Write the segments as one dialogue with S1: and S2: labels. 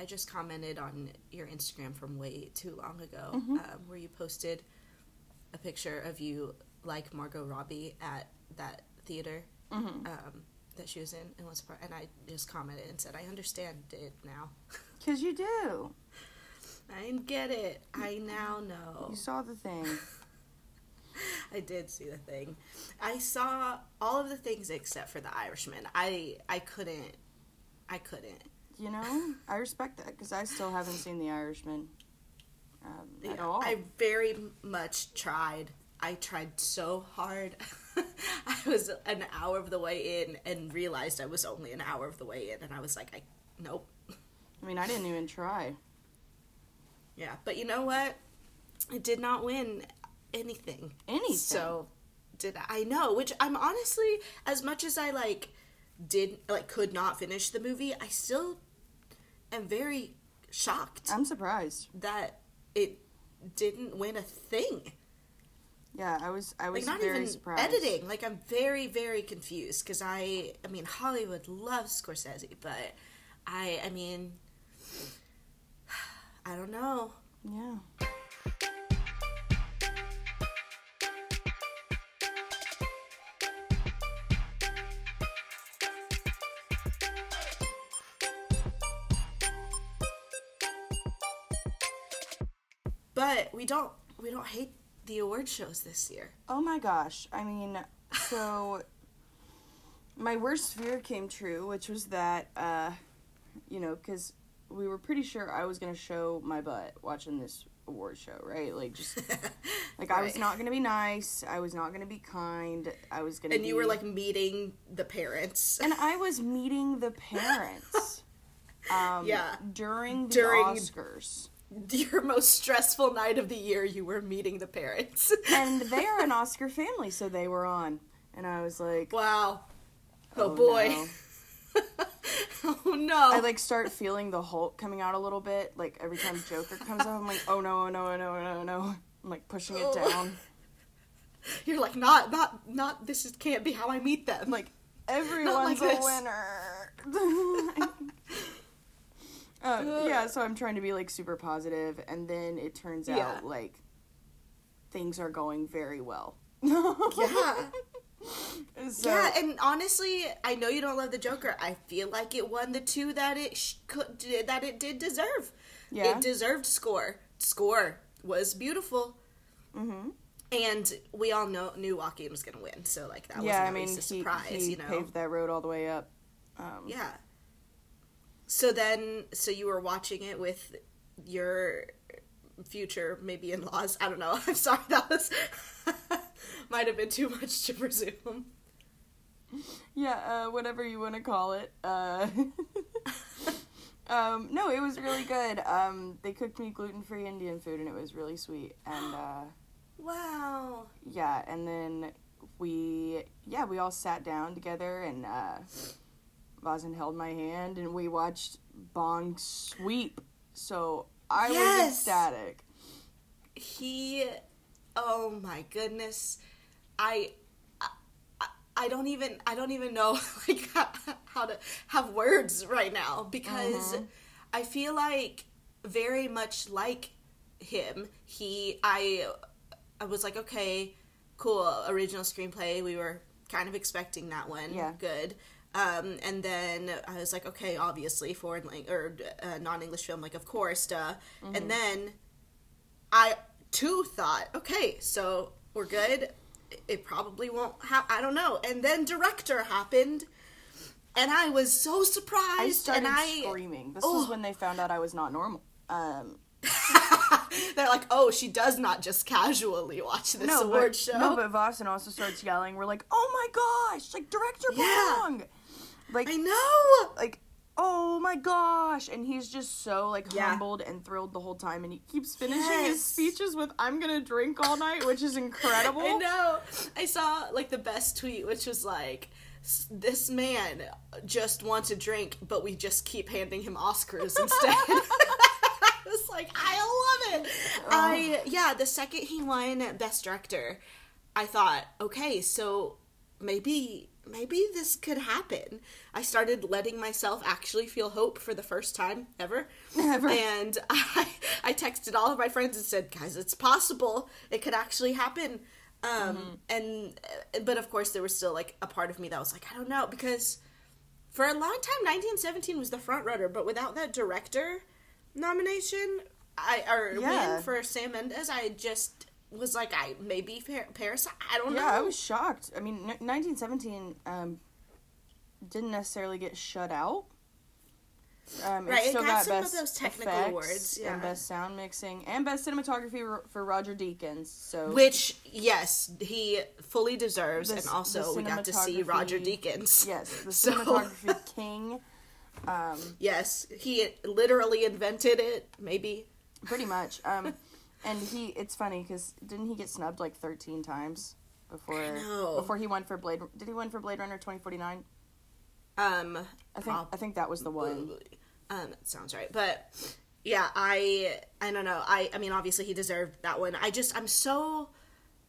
S1: I just commented on your Instagram from way too long ago,
S2: Mm-hmm.
S1: um, where you posted a picture of you like Margot Robbie at that theater
S2: Mm-hmm.
S1: um, that she was in, and was part, and I just commented and said, "I understand it now.
S2: Because you do.
S1: I get it. I now know."
S2: You saw the thing.
S1: I did see the thing. I saw all of the things except for the Irishman. I I couldn't. I couldn't.
S2: You know, I respect that because I still haven't seen The Irishman um, at all.
S1: I very much tried. I tried so hard. I was an hour of the way in and realized I was only an hour of the way in, and I was like, I nope.
S2: I mean, I didn't even try.
S1: Yeah, but you know what? It did not win anything.
S2: Anything.
S1: So did I, I know? Which I'm honestly, as much as I like, did like could not finish the movie, I still am very shocked
S2: I'm surprised.
S1: that it didn't win a thing.
S2: Yeah, I was. I was
S1: Like not
S2: very
S1: even
S2: surprised.
S1: editing. Like I'm very very confused because I I mean Hollywood loves Scorsese, but I I mean I don't know.
S2: Yeah.
S1: But we don't we don't hate the award shows this year.
S2: Oh my gosh. I mean, so my worst fear came true, which was that, uh, you know, because we were pretty sure I was going to show my butt watching this award show, right? Like, just, like, I was not going to be nice. I was not going to be kind. I was going to
S1: And you were like meeting the parents.
S2: And I was meeting the parents. Um,
S1: Yeah.
S2: During the
S1: During-
S2: Oscars.
S1: Your most stressful night of the year, you were meeting the parents.
S2: And they are an Oscar family, so they were on. And I was like,
S1: wow. Oh,
S2: Oh,
S1: boy.
S2: no.
S1: oh no.
S2: I like start feeling the Hulk coming out a little bit. Like every time Joker comes out, I'm like, oh no, oh no, oh no, oh no, oh no. I'm like pushing it
S1: Oh.
S2: down.
S1: You're like not not not this is, can't be how I meet them.
S2: Like, everyone's
S1: like
S2: a winner. Uh, yeah, so I'm trying to be like super positive, and then it turns out like things are going very well.
S1: yeah.
S2: So,
S1: yeah, and honestly, I know you don't love the Joker. I feel like it won the two that it sh- could that it did deserve.
S2: Yeah.
S1: It deserved score. Score was beautiful.
S2: Mhm.
S1: And we all know knew Joaquin was going to win, so like that
S2: yeah, I
S1: wasn't
S2: mean,
S1: at least a
S2: he,
S1: surprise,
S2: he
S1: you know.
S2: paved that road all the way up. Um,
S1: Yeah. So then, so you were watching it with your future maybe in laws. I don't know. I'm sorry. That was might have been too much to presume.
S2: Yeah, uh, whatever you want to call it. Uh, um, no, it was really good. Um, they cooked me gluten free Indian food, and it was really sweet. And uh,
S1: Wow.
S2: yeah, and then we yeah we all sat down together, and uh, Vazen held my hand, and we watched Bong sweep. So I was
S1: Yes!
S2: ecstatic.
S1: He. Oh my goodness. I. I- I don't even I don't even know like how to have words right now because
S2: Mhm.
S1: I feel like very much like him he I I was like okay cool original screenplay we were kind of expecting that one
S2: Yeah.
S1: good um, and then I was like okay obviously foreign lang- or uh, non-English film like of course duh and then I too thought, okay, so we're good. It probably won't have, I don't know. And then director happened, and I was so surprised.
S2: I started
S1: and I,
S2: screaming. This
S1: Oh.
S2: was when they found out I was not normal. Um,
S1: they're like, oh, she does not just casually watch this
S2: no,
S1: award
S2: but,
S1: show.
S2: No, but Vossen also starts yelling. We're like, oh my gosh, like director
S1: Yeah.
S2: Bong. Like,
S1: I know.
S2: like, oh my gosh, and he's just so like
S1: Yeah.
S2: humbled and thrilled the whole time, and he keeps finishing
S1: Yes.
S2: his speeches with "I'm gonna drink all night," which is incredible.
S1: I know. I saw like the best tweet, which was like, "This man just wants a drink, but we just keep handing him Oscars instead." I was like, I love it. Oh. I yeah. The second he won Best Director, I thought, okay, so maybe maybe this could happen. I started letting myself actually feel hope for the first time ever.
S2: Ever.
S1: And I, I texted all of my friends and said, guys, it's possible. It could actually happen. Um, and, uh, but of course, there was still like a part of me that was like, I don't know, because for a long time, 1917 was the front runner, but without that director nomination, I, or
S2: Yeah.
S1: win for Sam Mendes, I just was like, I maybe Par- Parasite. I don't know.
S2: Yeah, I was shocked. I mean, n- 1917 um, didn't necessarily get shut out. Um,
S1: Right, it
S2: still
S1: got some of those technical awards, yeah.
S2: and best sound mixing and best cinematography for Roger Deakins. So
S1: Which, yes, he fully deserves,
S2: The
S1: and also we got to see Roger Deakins.
S2: yes, the
S1: So-
S2: cinematography king, um,
S1: Yes, he literally invented it. Maybe.
S2: pretty much. Um, and he, it's funny because didn't he get snubbed like 13 times before before he went for Blade? Did he win for Blade Runner 2049?
S1: Um,
S2: I think I think that was the one.
S1: Um, that sounds right. But yeah, I I don't know. I I mean, obviously he deserved that one. I just I'm so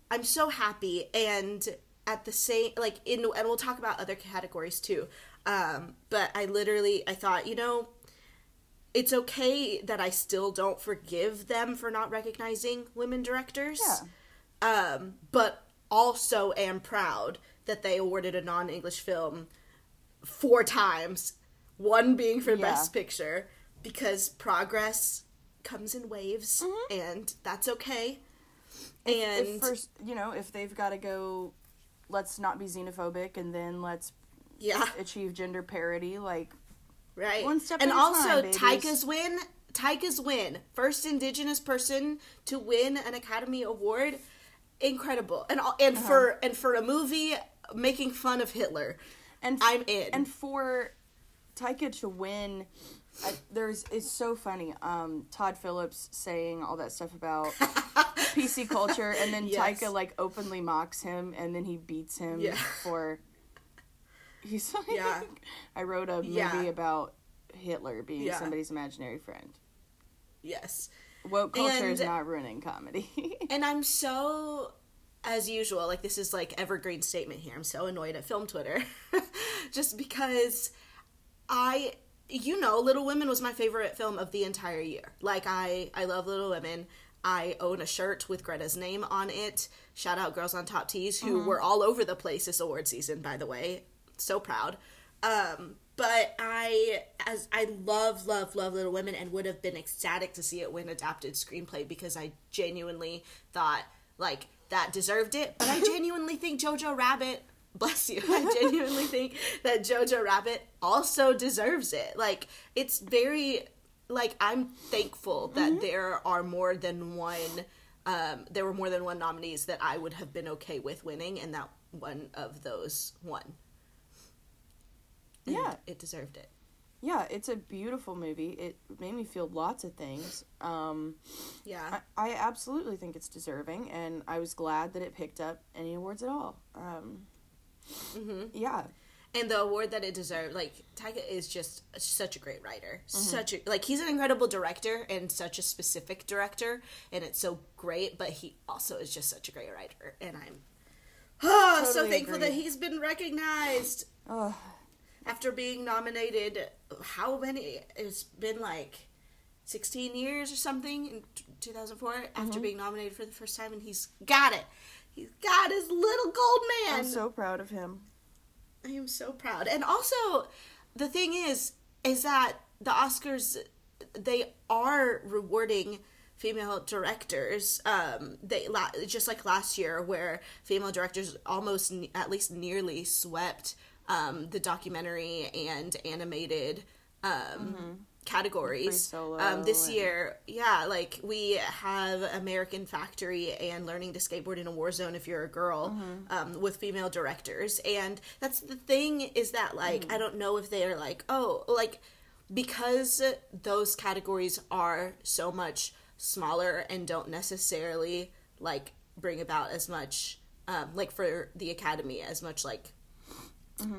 S1: I'm so happy, and at the same like in and we'll talk about other categories too. Um, but I literally I thought you know. It's okay that I still don't forgive them for not recognizing women directors.
S2: Yeah.
S1: Um, but also am proud that they awarded a non English film four times, one being for
S2: Yeah.
S1: Best Picture, because progress comes in waves, and that's okay. And
S2: Mm-hmm. if first, you know, if they've got to go, let's not be xenophobic, and then let's
S1: yeah,
S2: achieve gender parity. Like,
S1: right.
S2: One step
S1: and also,
S2: time.
S1: Taika's win. Taika's win. First Indigenous person to win an Academy Award. Incredible, and all- and
S2: Uh-huh.
S1: for and for a movie making fun of Hitler,
S2: and
S1: I'm in.
S2: And for Taika to win, I, there's it's so funny. Um, Todd Phillips saying all that stuff about PC culture, and then
S1: Yes.
S2: Taika like openly mocks him, and then he beats him
S1: Yeah.
S2: for. He's like,
S1: Yeah.
S2: I wrote a movie
S1: Yeah.
S2: about Hitler being
S1: Yeah.
S2: somebody's imaginary friend.
S1: yes.
S2: Woke culture is not ruining comedy.
S1: And I'm so, as usual, like this is like evergreen statement here. I'm so annoyed at film Twitter, just because I, you know, Little Women was my favorite film of the entire year. Like I, I love Little Women. I own a shirt with Greta's name on it. Shout out Girls on Top Tees, who mm-hmm. were all over the place this award season. By the way, so proud. Um, but I, as I love, love, love Little Women, and would have been ecstatic to see it win adapted screenplay because I genuinely thought like that deserved it. But I genuinely think Jojo Rabbit, bless you, I genuinely think that Jojo Rabbit also deserves it. Like it's very, like I'm thankful that there are more than one. Um, there were more than one nominees that I would have been okay with winning, and that one of those won.
S2: Yeah.
S1: it deserved it.
S2: yeah, it's a beautiful movie. It made me feel lots of things. Um,
S1: Yeah.
S2: I, I absolutely think it's deserving, and I was glad that it picked up any awards at all. Um,
S1: hmm
S2: yeah,
S1: and the award that it deserved like Taika is just such a great writer such a like he's an incredible director and such a specific director and it's so great but he also is just such a great writer and i'm oh, so
S2: Totally
S1: thankful that he's been recognized
S2: Ugh.
S1: After being nominated how many it's been like 16 years or something in 2004 after
S2: Mm-hmm.
S1: being nominated for the first time and he's got it he's got his little gold man
S2: I'm so proud of him.
S1: I am so proud. And also, the thing is, is that the Oscars, they are rewarding female directors. Um, they just like last year, where female directors almost, at least nearly swept um, the documentary and animated um, categories.
S2: Free Solo
S1: um, this
S2: and-
S1: year, yeah, like we have American Factory and Learning to Skateboard in a War Zone if you're a girl
S2: Mm-hmm.
S1: um, with female directors. And that's the thing is that, like,
S2: Mm.
S1: I don't know if they're like, oh, like, because those categories are so much smaller and don't necessarily, like, bring about as much, um, like, for the Academy, as much, like,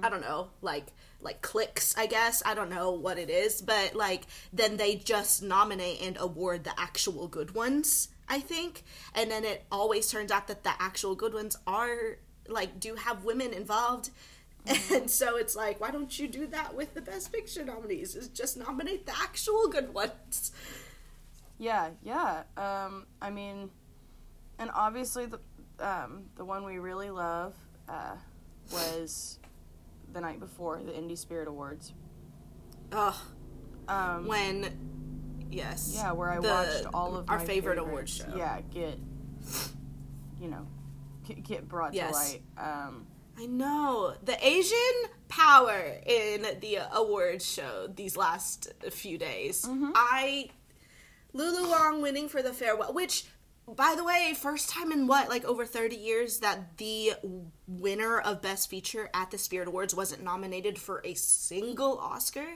S1: I don't know, like like clicks, I guess. I don't know what it is, but like then they just nominate and award the actual good ones, I think. And then it always turns out that the actual good ones are like do have women involved And so it's like, why don't you do that with the Best Picture nominees? Is just nominate the actual good ones.
S2: Yeah, yeah. Um, I mean, and obviously the um, the one we really love uh, was the night before the Indie Spirit Awards.
S1: Ugh.
S2: Um,
S1: When, yes.
S2: yeah, where I
S1: The-
S2: watched all of
S1: our favorite award show.
S2: Yeah, get you know get, get brought
S1: Yes.
S2: to light. Um,
S1: I know the Asian power in the awards show these last few days.
S2: Mm-hmm.
S1: I Lulu Wang winning for the farewell, which by the way, first time in what like over thirty years that the winner of Best Feature at the Spirit Awards wasn't nominated for a single Oscar.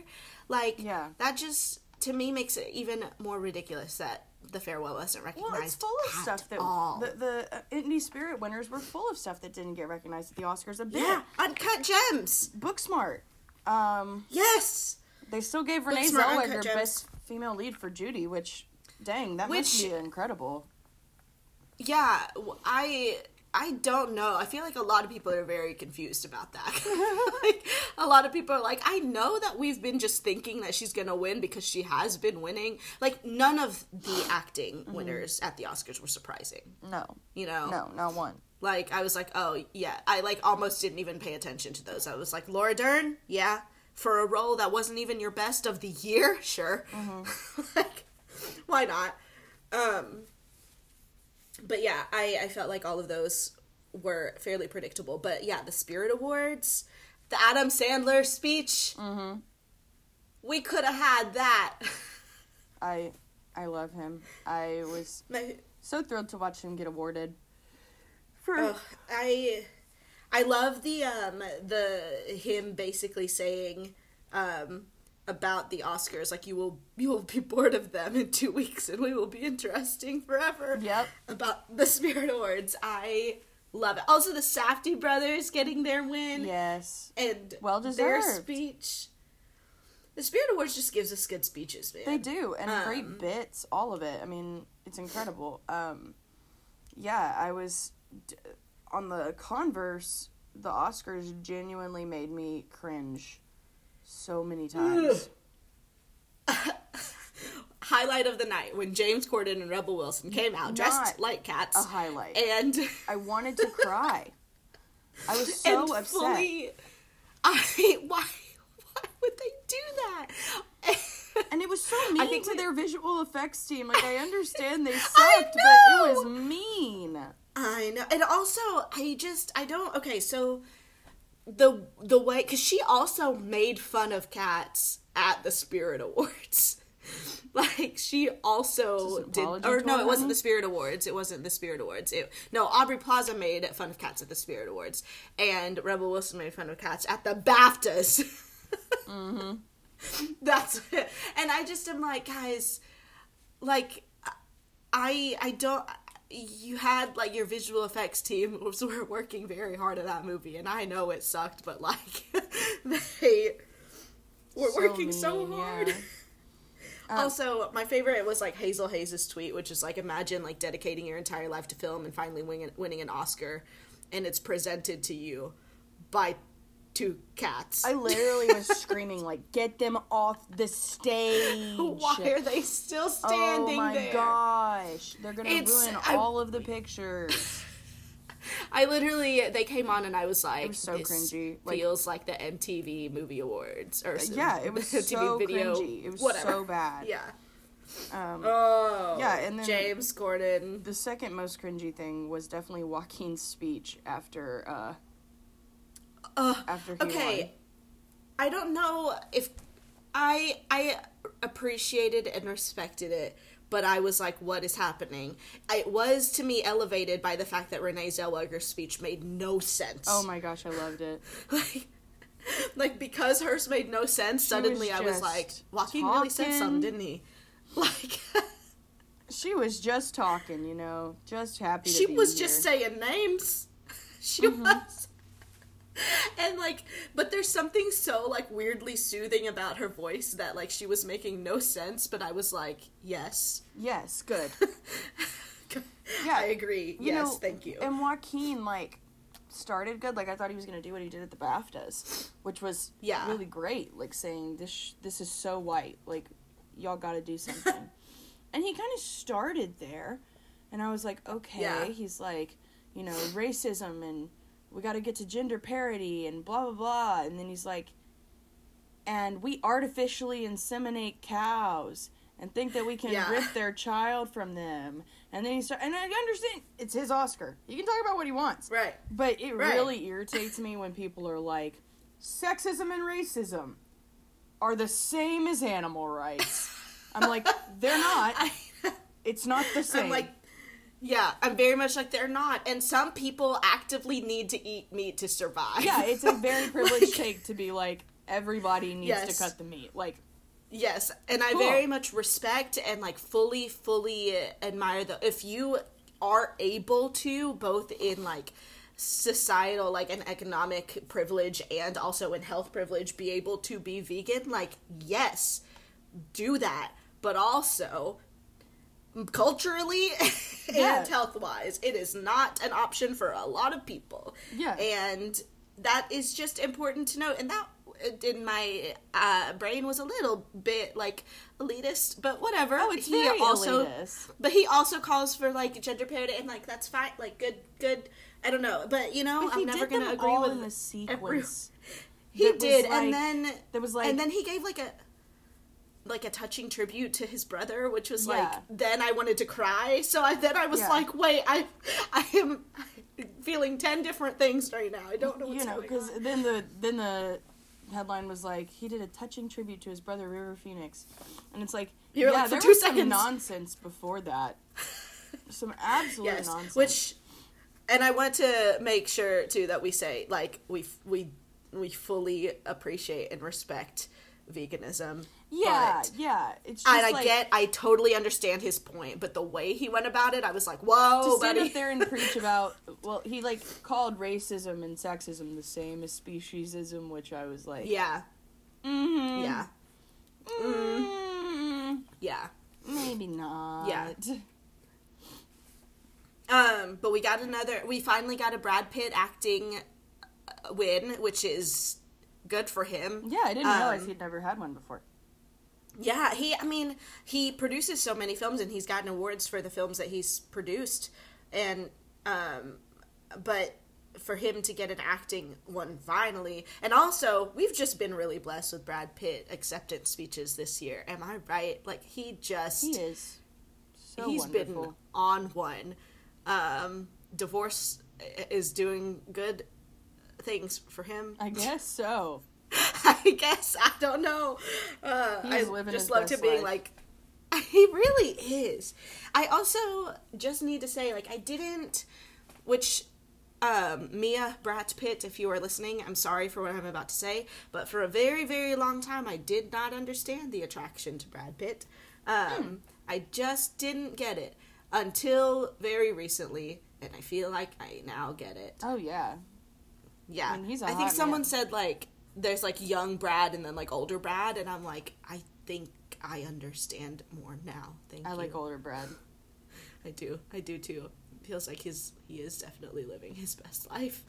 S1: Like
S2: Yeah.
S1: that just to me makes it even more ridiculous that the farewell wasn't recognized.
S2: well, it's full of stuff that
S1: all.
S2: the the uh, Indie Spirit winners were full of stuff that didn't get recognized at the Oscars a bit.
S1: yeah, uncut gems.
S2: Booksmart. Um,
S1: Yes.
S2: They still gave Renee Zellweger best female lead for Judy, which, dang, that
S1: Which-
S2: must be incredible.
S1: Yeah, I I don't know. I feel like a lot of people are very confused about that. like a lot of people are like, I know that we've been just thinking that she's gonna win because she has been winning. Like none of the mm-hmm. acting mm-hmm. winners at the Oscars were surprising.
S2: No,
S1: You know,
S2: no, not one.
S1: like I was like, oh yeah, I like almost didn't even pay attention to those. I was like, Laura Dern, yeah, for a role that wasn't even your best of the year, sure, mm-hmm. like why not? Um, but yeah, I I felt like all of those were fairly predictable. But yeah, the Spirit Awards, the Adam Sandler speech, we could have had that.
S2: I, I love him. I was
S1: My-
S2: so thrilled to watch him get awarded. For
S1: Ugh, I I love the um the him basically saying um about the Oscars like you will you will be bored of them in 2 weeks and we will be interesting forever.
S2: Yep.
S1: About the Spirit Awards. I love it. Also the Safdie brothers getting their win
S2: yes,
S1: and
S2: Well
S1: their
S2: deserved.
S1: speech. The Spirit Awards just gives us good speeches, man.
S2: they do, and
S1: Um,
S2: great bits, all of it. I mean, it's incredible. Um, yeah, I was d- on the converse. The Oscars genuinely made me cringe so many times.
S1: Highlight of the night when James Corden and Rebel Wilson came out dressed
S2: Not
S1: like cats.
S2: a highlight.
S1: And
S2: I wanted to cry. I was so upset.
S1: fully, I why why would they do that?
S2: And it was so mean I
S1: think
S2: to
S1: we-
S2: their visual effects team. Like I understand they sucked, but it was mean.
S1: I know, and also I just I don't okay. So the the way because she also made fun of cats at the Spirit Awards. Like she also did, or no, it wasn't the Spirit Awards. It wasn't the Spirit Awards. It, no, Aubrey Plaza made fun of cats at the Spirit Awards, and Rebel Wilson made fun of cats at the BAFTAs.
S2: Mm-hmm.
S1: That's it. And I just am like, guys, like, I I don't. You had like your visual effects team was were working very hard on that movie, and I know it sucked, but like they were
S2: So
S1: working so hard.
S2: yeah. Um,
S1: also, my favorite was like Hazel Hayes' tweet, which is like, imagine like dedicating your entire life to film and finally winning, winning an Oscar, and it's presented to you by two cats.
S2: I literally was screaming like, "Get them off the stage!"
S1: Why are they still standing there?
S2: oh my
S1: there?
S2: gosh, they're gonna
S1: It's-
S2: ruin
S1: I-
S2: all of the pictures.
S1: I literally they came on and I was like,
S2: was so cringy. Like-
S1: feels like the MTV Movie Awards or some-
S2: yeah, it was so cringy. It was
S1: whatever.
S2: so bad.
S1: Yeah.
S2: Um,
S1: Oh.
S2: Yeah, and then-
S1: James Corden.
S2: the second most cringy thing was definitely Joaquin's speech after uh After he
S1: okay.
S2: won.
S1: I don't know if I I appreciated and respected it, but I was like, what is happening? It was to me elevated by the fact that Renee Zellweger's speech made no sense.
S2: Oh my gosh, I loved it.
S1: like, like because hers made no sense. Suddenly, I was like, Joaquin really said
S2: talking.
S1: something, didn't he? Like,
S2: She was just talking, you know, just happy. To
S1: she was
S2: here.
S1: just saying names. She
S2: Mm-hmm.
S1: was. And like, but there's something so like weirdly soothing about her voice that like she was making no sense, but I was like, yes,
S2: Yes, good.
S1: yeah, I agree.
S2: You
S1: yes,
S2: know,
S1: thank you.
S2: And Joaquin, like, started good. Like I thought he was gonna do what he did at the BAFTAs, which was
S1: Yeah.
S2: really great. Like saying this sh- this is so white. Like y'all got to do something. and he kind of started there, and I was like, okay.
S1: Yeah.
S2: He's like, you know, racism and we got to get to gender parity and blah blah blah. And then he's like, and we artificially inseminate cows and think that we can
S1: Yeah.
S2: rip their child from them. And then he start, and I understand it's his Oscar. He can talk about what he wants.
S1: Right.
S2: But it
S1: Right.
S2: really irritates me when people are like, sexism and racism are the same as animal rights. I'm like, they're not.
S1: I,
S2: It's not the same.
S1: I'm like, yeah, I'm very much like they're not. And some people actively need to eat meat to survive.
S2: yeah, it's a very privileged
S1: Like,
S2: take to be like, everybody needs
S1: Yes.
S2: to cut the meat. Like,
S1: Yes, and I very much respect and like fully, fully admire the if you are able to both in like societal like an economic privilege and also in health privilege be able to be vegan like yes do that but also culturally
S2: Yeah.
S1: and health wise it is not an option for a lot of people
S2: Yeah.
S1: and that is just important to note and that in my uh, brain was a little bit like elitist but whatever
S2: oh, it's
S1: he
S2: very
S1: also
S2: elitist.
S1: but he also calls for like gender parity and like that's fine like good good i don't know but you know
S2: But
S1: i'm never gonna agree with
S2: the
S1: every-
S2: sequence.
S1: he
S2: that was,
S1: did and then
S2: there was like,
S1: and then he gave like a like a touching tribute to his brother which was
S2: Yeah.
S1: like then i wanted to cry so i then i was
S2: Yeah.
S1: like wait i i am feeling 10 different things right now i don't know what's
S2: you know, because then the then the headline was like he did a touching tribute to his brother River Phoenix, and it's like
S1: You were
S2: yeah,
S1: like,
S2: there
S1: two
S2: was some
S1: seconds.
S2: nonsense before that, some absolute
S1: yes
S2: nonsense.
S1: which and i want to make sure too that we say like we we we fully appreciate and respect veganism
S2: yeah,
S1: but-
S2: yeah, it's just
S1: and I
S2: like,
S1: get, I totally understand his point, but the way he went about it, I was like, "Whoa,
S2: to stand up there and preach about well, he like called racism and sexism the same as speciesism, which I was like,
S1: yeah,
S2: mm-hmm,
S1: yeah,
S2: mm,
S1: yeah.
S2: maybe not,
S1: Yeah. Um, but we got another. We finally got a Brad Pitt acting uh, win, which is good for him.
S2: yeah, I didn't realize
S1: Um,
S2: he'd never had one before.
S1: Yeah, he. I mean, he produces so many films, and he's gotten awards for the films that he's produced, and um, but for him to get an acting one finally, and also we've just been really blessed with Brad Pitt acceptance speeches this year. Am I right? Like he just
S2: He is so
S1: he's
S2: wonderful.
S1: been on one. Um, divorce is doing good things for him.
S2: I guess so.
S1: I guess I don't know. Uh,
S2: He's
S1: I just loved him being
S2: life.
S1: like, he really is. I also just need to say, like, I didn't, which um, Mia Brad Pitt, if you are listening, I'm sorry for what I'm about to say, but for a very, very long time, I did not understand the attraction to Brad Pitt. Um,
S2: Hmm.
S1: I just didn't get it until very recently, and I feel like I now get it.
S2: Oh yeah.
S1: Yeah,
S2: I mean, he's a
S1: I think someone
S2: man.
S1: said like there's like young Brad and then like older Brad, and I'm like, I think I understand more now. Thank
S2: I
S1: you.
S2: like older Brad.
S1: I do. I do too. Feels like his he is definitely living his best life.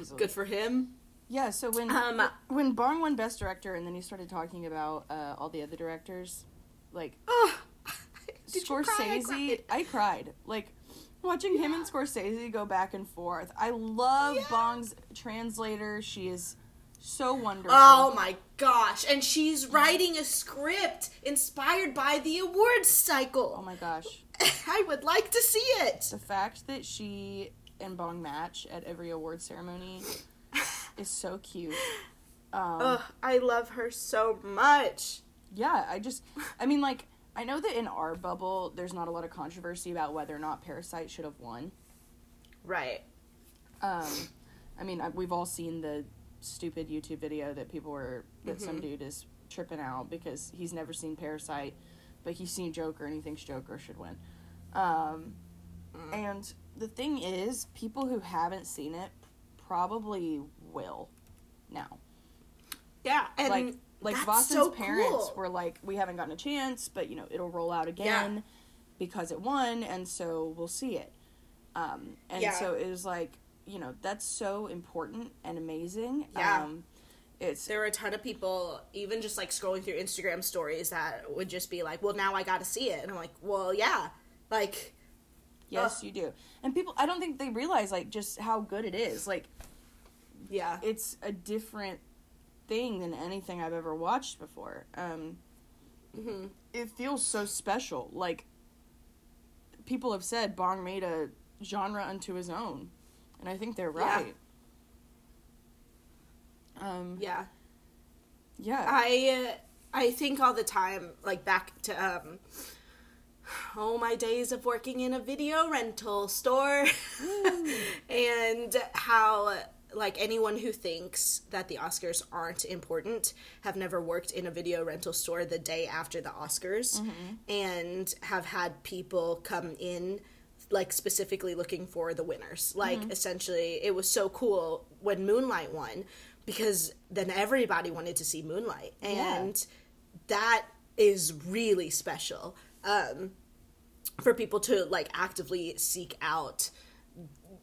S2: Easily.
S1: Good for him.
S2: Yeah, so when
S1: Um,
S2: when Bong won Best Director and then he started talking about uh, all the other directors, like
S1: Oh,
S2: Scorsese.
S1: I cried.
S2: I cried. Like watching him and Scorsese go back and forth. I love
S1: Yeah.
S2: Bong's translator. She is so wonderful.
S1: Oh my gosh! And she's writing a script inspired by the awards cycle.
S2: Oh my gosh.
S1: I would like to see it.
S2: The fact that she and Bong match at every award ceremony is so cute. Um,
S1: Ugh, I love her so much.
S2: Yeah, I just, I mean, like, I know that in our bubble, there's not a lot of controversy about whether or not Parasite should have won.
S1: Right.
S2: Um, I mean, I, we've all seen the stupid YouTube video that people were, that some
S1: Mhm.
S2: dude is tripping out because he's never seen Parasite, but he's seen Joker and he thinks Joker should win. Um,
S1: Mm.
S2: and the thing is, people who haven't seen it probably will now.
S1: Yeah, and
S2: like like
S1: that's
S2: Boston's
S1: so
S2: parents
S1: cool.
S2: were like, we haven't gotten a chance, but you know it'll roll out again
S1: Yeah.
S2: because it won, and so we'll see it. Um, and
S1: Yeah.
S2: so it was like you know that's so important and amazing.
S1: Yeah.
S2: Um, it's
S1: there were a ton of people even just like scrolling through instagram stories that would just be like well now i gotta see it and i'm like well yeah like
S2: yes,
S1: Ugh.
S2: you do. And people, I don't think they realize like just how good it is. Like
S1: yeah
S2: it's a different thing than anything I've ever watched before. Um,
S1: hmm
S2: it feels so special. Like people have said, Bong made a genre unto his own, and I think they're
S1: Yeah.
S2: right. Um,
S1: yeah
S2: yeah,
S1: i uh, i think all the time like back to um oh my days of working in a video rental store and how like anyone who thinks that the oscars aren't important have never worked in a video rental store the day after the oscars and have had people come in like specifically looking for the winners. Like essentially it was so cool when moonlight won because then everybody wanted to see moonlight. And that is really special um, for people to like actively seek out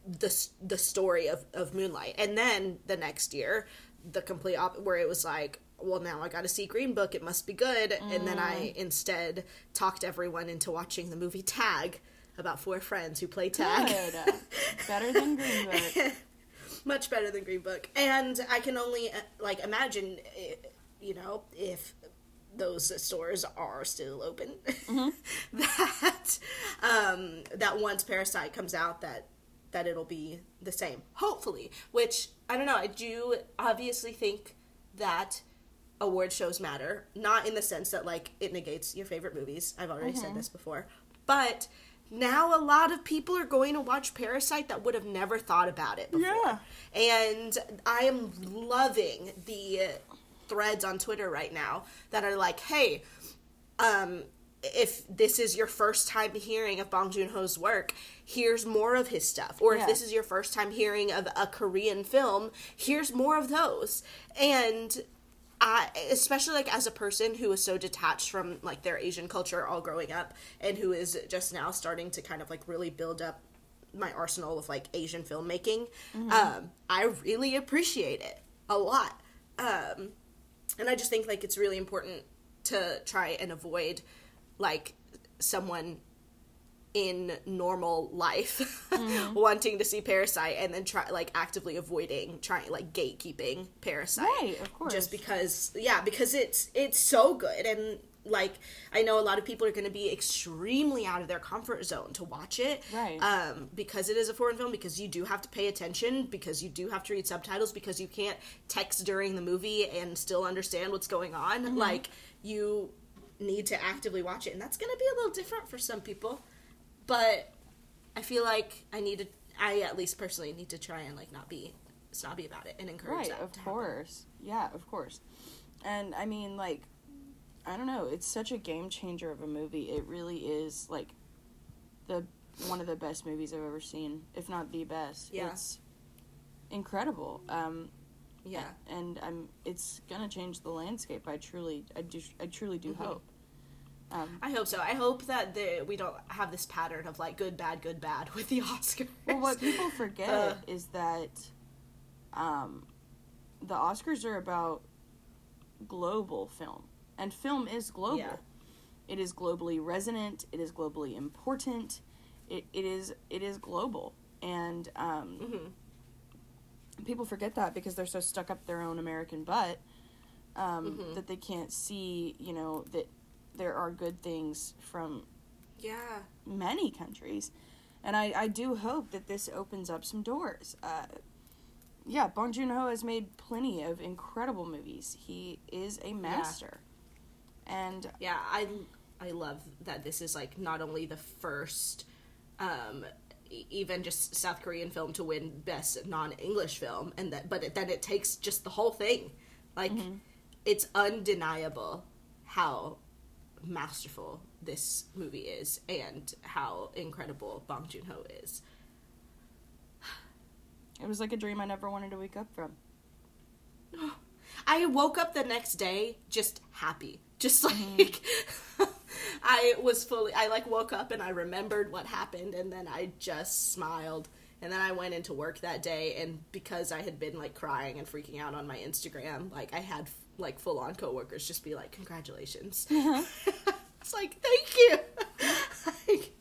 S1: the the story of, of Moonlight, and then the next year, the complete op- where it was like, well, now I got to see Green Book, it must be good, and then I instead talked everyone into watching the movie Tag about four friends who play tag.
S2: good. Better than Green Book.
S1: much better than Green Book. And I can only uh, like imagine, eh, you know, if those stores are still open, that um, that once Parasite comes out, that that it'll be the same. Hopefully, which I don't know. I do obviously think that award shows matter, not in the sense that like it negates your favorite movies. I've already said this before, but. Now a lot of people are going to watch Parasite that would have never thought about it before.
S2: Yeah.
S1: And I am loving the threads on Twitter right now that are like, hey, um, if this is your first time hearing of Bong Joon Ho's work, here's more of his stuff. Or if this is your first time hearing of a Korean film, here's more of those. And I, especially like as a person who is so detached from like their Asian culture all growing up, and who is just now starting to kind of like really build up my arsenal of like Asian filmmaking, um, I really appreciate it a lot. Um, and I just think like it's really important to try and avoid like someone in normal life wanting to see Parasite and then try like actively avoiding trying like gatekeeping Parasite.
S2: Right, of course.
S1: Just because yeah, because it's it's so good and like I know a lot of people are going to be extremely out of their comfort zone to watch it.
S2: Right.
S1: Um because it is a foreign film because you do have to pay attention because you do have to read subtitles because you can't text during the movie and still understand what's going on.
S2: Mm-hmm.
S1: Like you need to actively watch it and that's going to be a little different for some people but I feel like I need to. I at least personally need to try and like not be snobby about it and encourage
S2: right of
S1: to happen.
S2: course yeah of course and i mean like i don't know it's such a game changer of a movie it really is like the one of the best movies i've ever seen if not the best
S1: Yeah.
S2: it's incredible um
S1: Yeah,
S2: and i'm it's gonna change the landscape i truly i do i truly do
S1: Mhm.
S2: hope um
S1: I hope so. I hope that the, we don't have this pattern of like good, bad, good, bad with the Oscars.
S2: Well, what people forget
S1: Uh.
S2: is that um, the Oscars are about global film, and film is global.
S1: Yeah.
S2: It is globally resonant. It is globally important. It, it is it is global, and um,
S1: Mhm.
S2: people forget that because they're so stuck up their own American butt um,
S1: Mhm.
S2: that they can't see, you know, that there are good things from
S1: Yeah,
S2: many countries. And I, I do hope that this opens up some doors. Uh, yeah, Bong Joon Ho has made plenty of incredible movies. He is a master. And
S1: yeah. I I love that this is like not only the first, um, even just South Korean film to win best non-English film, and that but it, then it takes just the whole thing. Like it's undeniable how masterful this movie is and how incredible Bong Joon Ho is.
S2: it was like a dream I never wanted to wake up from.
S1: I woke up the next day just happy. Just mm. like I was fully I like woke up and I remembered what happened and then I just smiled And then I went into work that day, and because I had been like crying and freaking out on my Instagram, like I had like full on coworkers just be like, "Congratulations!" it's like, "Thank you." like,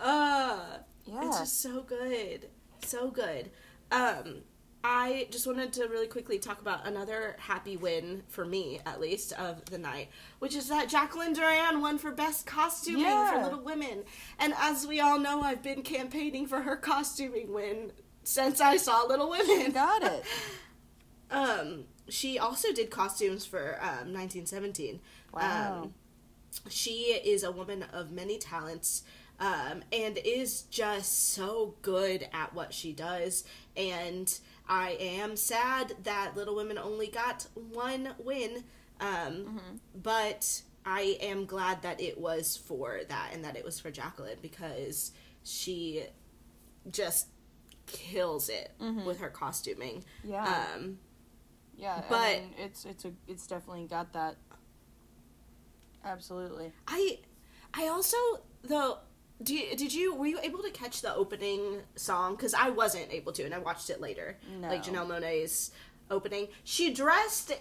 S1: uh,
S2: Yeah.
S1: it's just so good, so good. Um, I just wanted to really quickly talk about another happy win for me, at least, of the night, which is that Jacqueline Durran won for best costuming for Little Women. And as we all know, I've been campaigning for her costuming win since I saw Little Women.
S2: Got it.
S1: Um, she also did costumes for um, 1917.
S2: Wow.
S1: Um, she is a woman of many talents um, and is just so good at what she does. And I am sad that Little Women only got one win, um, but I am glad that it was for that and that it was for Jacqueline because she just kills it with her costuming.
S2: Yeah.
S1: Um,
S2: yeah.
S1: but-
S2: I mean, it's it's a it's definitely got that. Absolutely.
S1: I I also though do you, did you were you able to catch the opening song cuz I wasn't able to and I watched it later
S2: No.
S1: like Janelle Monáe's opening she dressed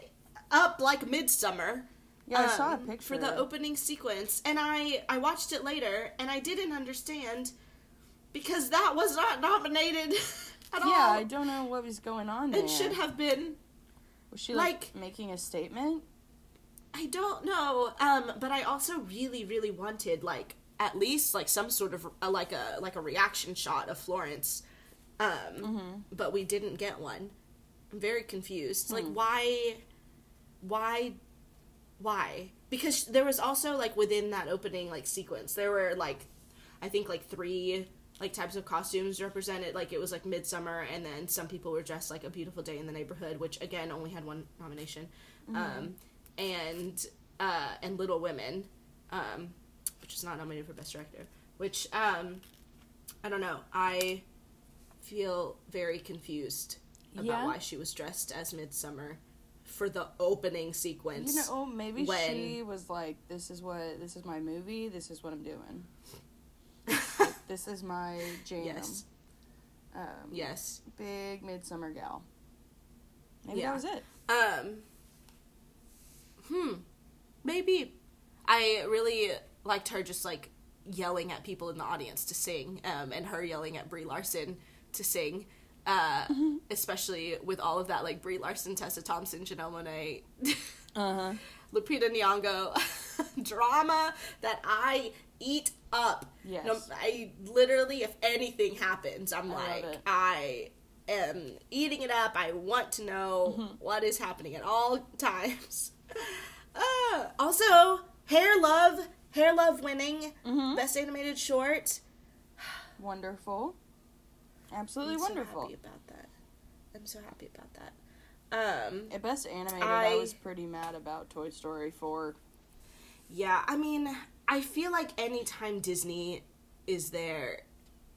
S1: up like midsummer
S2: Yeah, I saw a
S1: um,
S2: picture.
S1: for the opening sequence and I I watched it later and I didn't understand because that was not nominated at
S2: Yeah,
S1: all yeah
S2: I don't know what was going on there.
S1: it should have been
S2: Was she like,
S1: like-
S2: making a statement?
S1: I don't know. Um, but I also really, really wanted like at least like some sort of uh, like a like a reaction shot of Florence. Um, but we didn't get one. I'm very confused. Like why, why, why? Because there was also like within that opening like sequence, there were like, I think like three like types of costumes represented. Like it was like midsummer, and then some people were dressed like a beautiful day in the neighborhood, which again only had one nomination. Um, and uh, and Little Women, um, which is not nominated for Best Director. Which um, I don't know. I feel very confused about
S2: Yeah.
S1: why she was dressed as Midsummer for the opening sequence.
S2: You know, oh, maybe
S1: when-
S2: she was like, "This is what this is my movie. This is what I'm doing. This is my jam."
S1: yes,
S2: Um,
S1: yes.
S2: Big midsummer gal. Maybe
S1: Yeah.
S2: that was it.
S1: Um. Hmm. Maybe. I really liked her just like yelling at people in the audience to sing, um, and her yelling at Brie Larson to sing. Uh, especially with all of that, like Brie Larson, Tessa Thompson, Janelle Monáe,
S2: Uh huh.
S1: Lupita Nyong'o drama that I eat up.
S2: Yes.
S1: No, I literally, if anything happens, I'm
S2: I
S1: like. I am eating it up. I want to know
S2: Mm-hmm.
S1: what is happening at all times. Uh, also, Hair Love, Hair Love winning
S2: Mhm.
S1: Best Animated Short.
S2: Wonderful. Absolutely wonderful.
S1: I'm
S2: wonderful.
S1: So happy about that. I'm so happy about that. Um,
S2: At best animated, I,
S1: I-
S2: was pretty mad about Toy Story 4.
S1: Yeah, I mean, I feel like anytime Disney is there,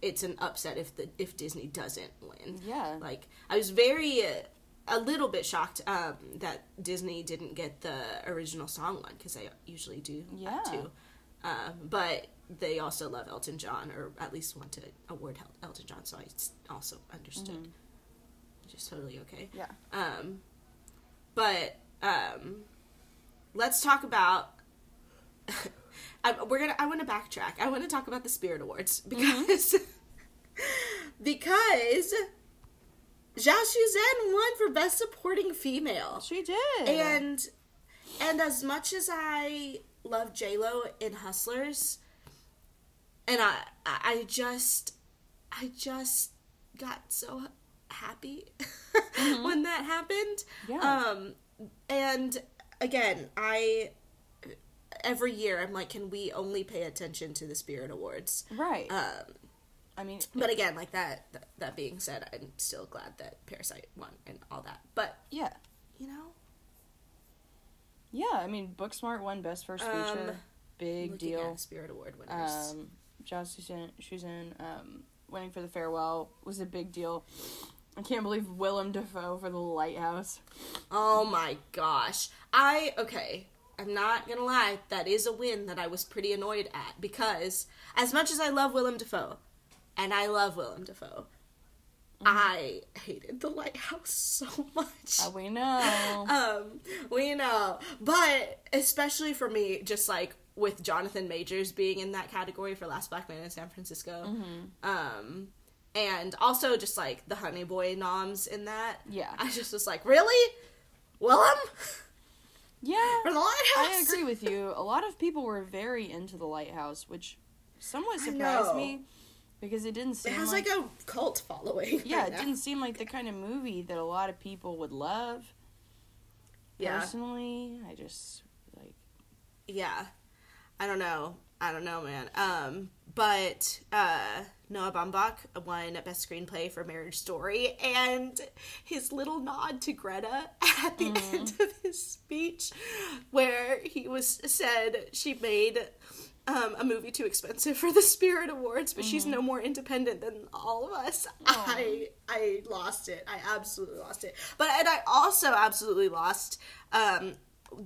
S1: it's an upset if the if Disney doesn't win.
S2: Yeah.
S1: Like I was very uh, a little bit shocked um, that Disney didn't get the original song one because they usually do
S2: Yeah.
S1: too. Um, but they also love Elton John, or at least want to award Elton John, so I also understood, which is totally okay.
S2: Yeah.
S1: Um, but um, let's talk about. I, we're gonna. I want to backtrack. I want to talk about the Spirit Awards because because Zhao Shuzhen won for Best Supporting Female,
S2: She did.
S1: and and as much as I love J Lo in Hustlers, and I I just I just got so happy when that happened.
S2: Yeah.
S1: Um, and again, I every year I'm like, can we only pay attention to the Spirit Awards?
S2: right.
S1: Um,
S2: I mean,
S1: but again, like that, that. That being said, I'm still glad that Parasite won and all that. But
S2: yeah.
S1: you know,
S2: Yeah, I mean, Booksmart won Best First Feature.
S1: Um,
S2: Big deal.
S1: Spirit Award winners.
S2: Um, Josh Susan, Susan um, winning for The Farewell was a big deal. I can't believe Willem Dafoe for The Lighthouse.
S1: Oh my gosh. I okay. I'm not gonna lie, that is a win that I was pretty annoyed at because as much as I love Willem Dafoe, and I love Willem Dafoe, I hated the lighthouse so much.
S2: Uh, we know.
S1: Um, we know, but especially for me, just like with Jonathan Majors being in that category for Last Black Man in San Francisco,
S2: Mm-hmm.
S1: um, and also just like the Honey Boy noms in that.
S2: Yeah.
S1: I just was like, really, Willem
S2: yeah.
S1: for the lighthouse.
S2: I agree with you. A lot of people were very into the lighthouse, which somewhat surprised me because it didn't
S1: It
S2: seem
S1: has
S2: like,
S1: like, a cult following.
S2: yeah,
S1: right
S2: it
S1: now.
S2: didn't seem like the kind of movie that a lot of people would love.
S1: Yeah.
S2: Personally, I just like
S1: yeah i don't know i don't know man um but uh noah baumbach won best screenplay for marriage story and his little nod to greta at the end of his speech where he was said she made um, a movie too expensive for the Spirit Awards, but she's no more independent than all of us. I I lost it. I absolutely lost it. But and I also absolutely lost um,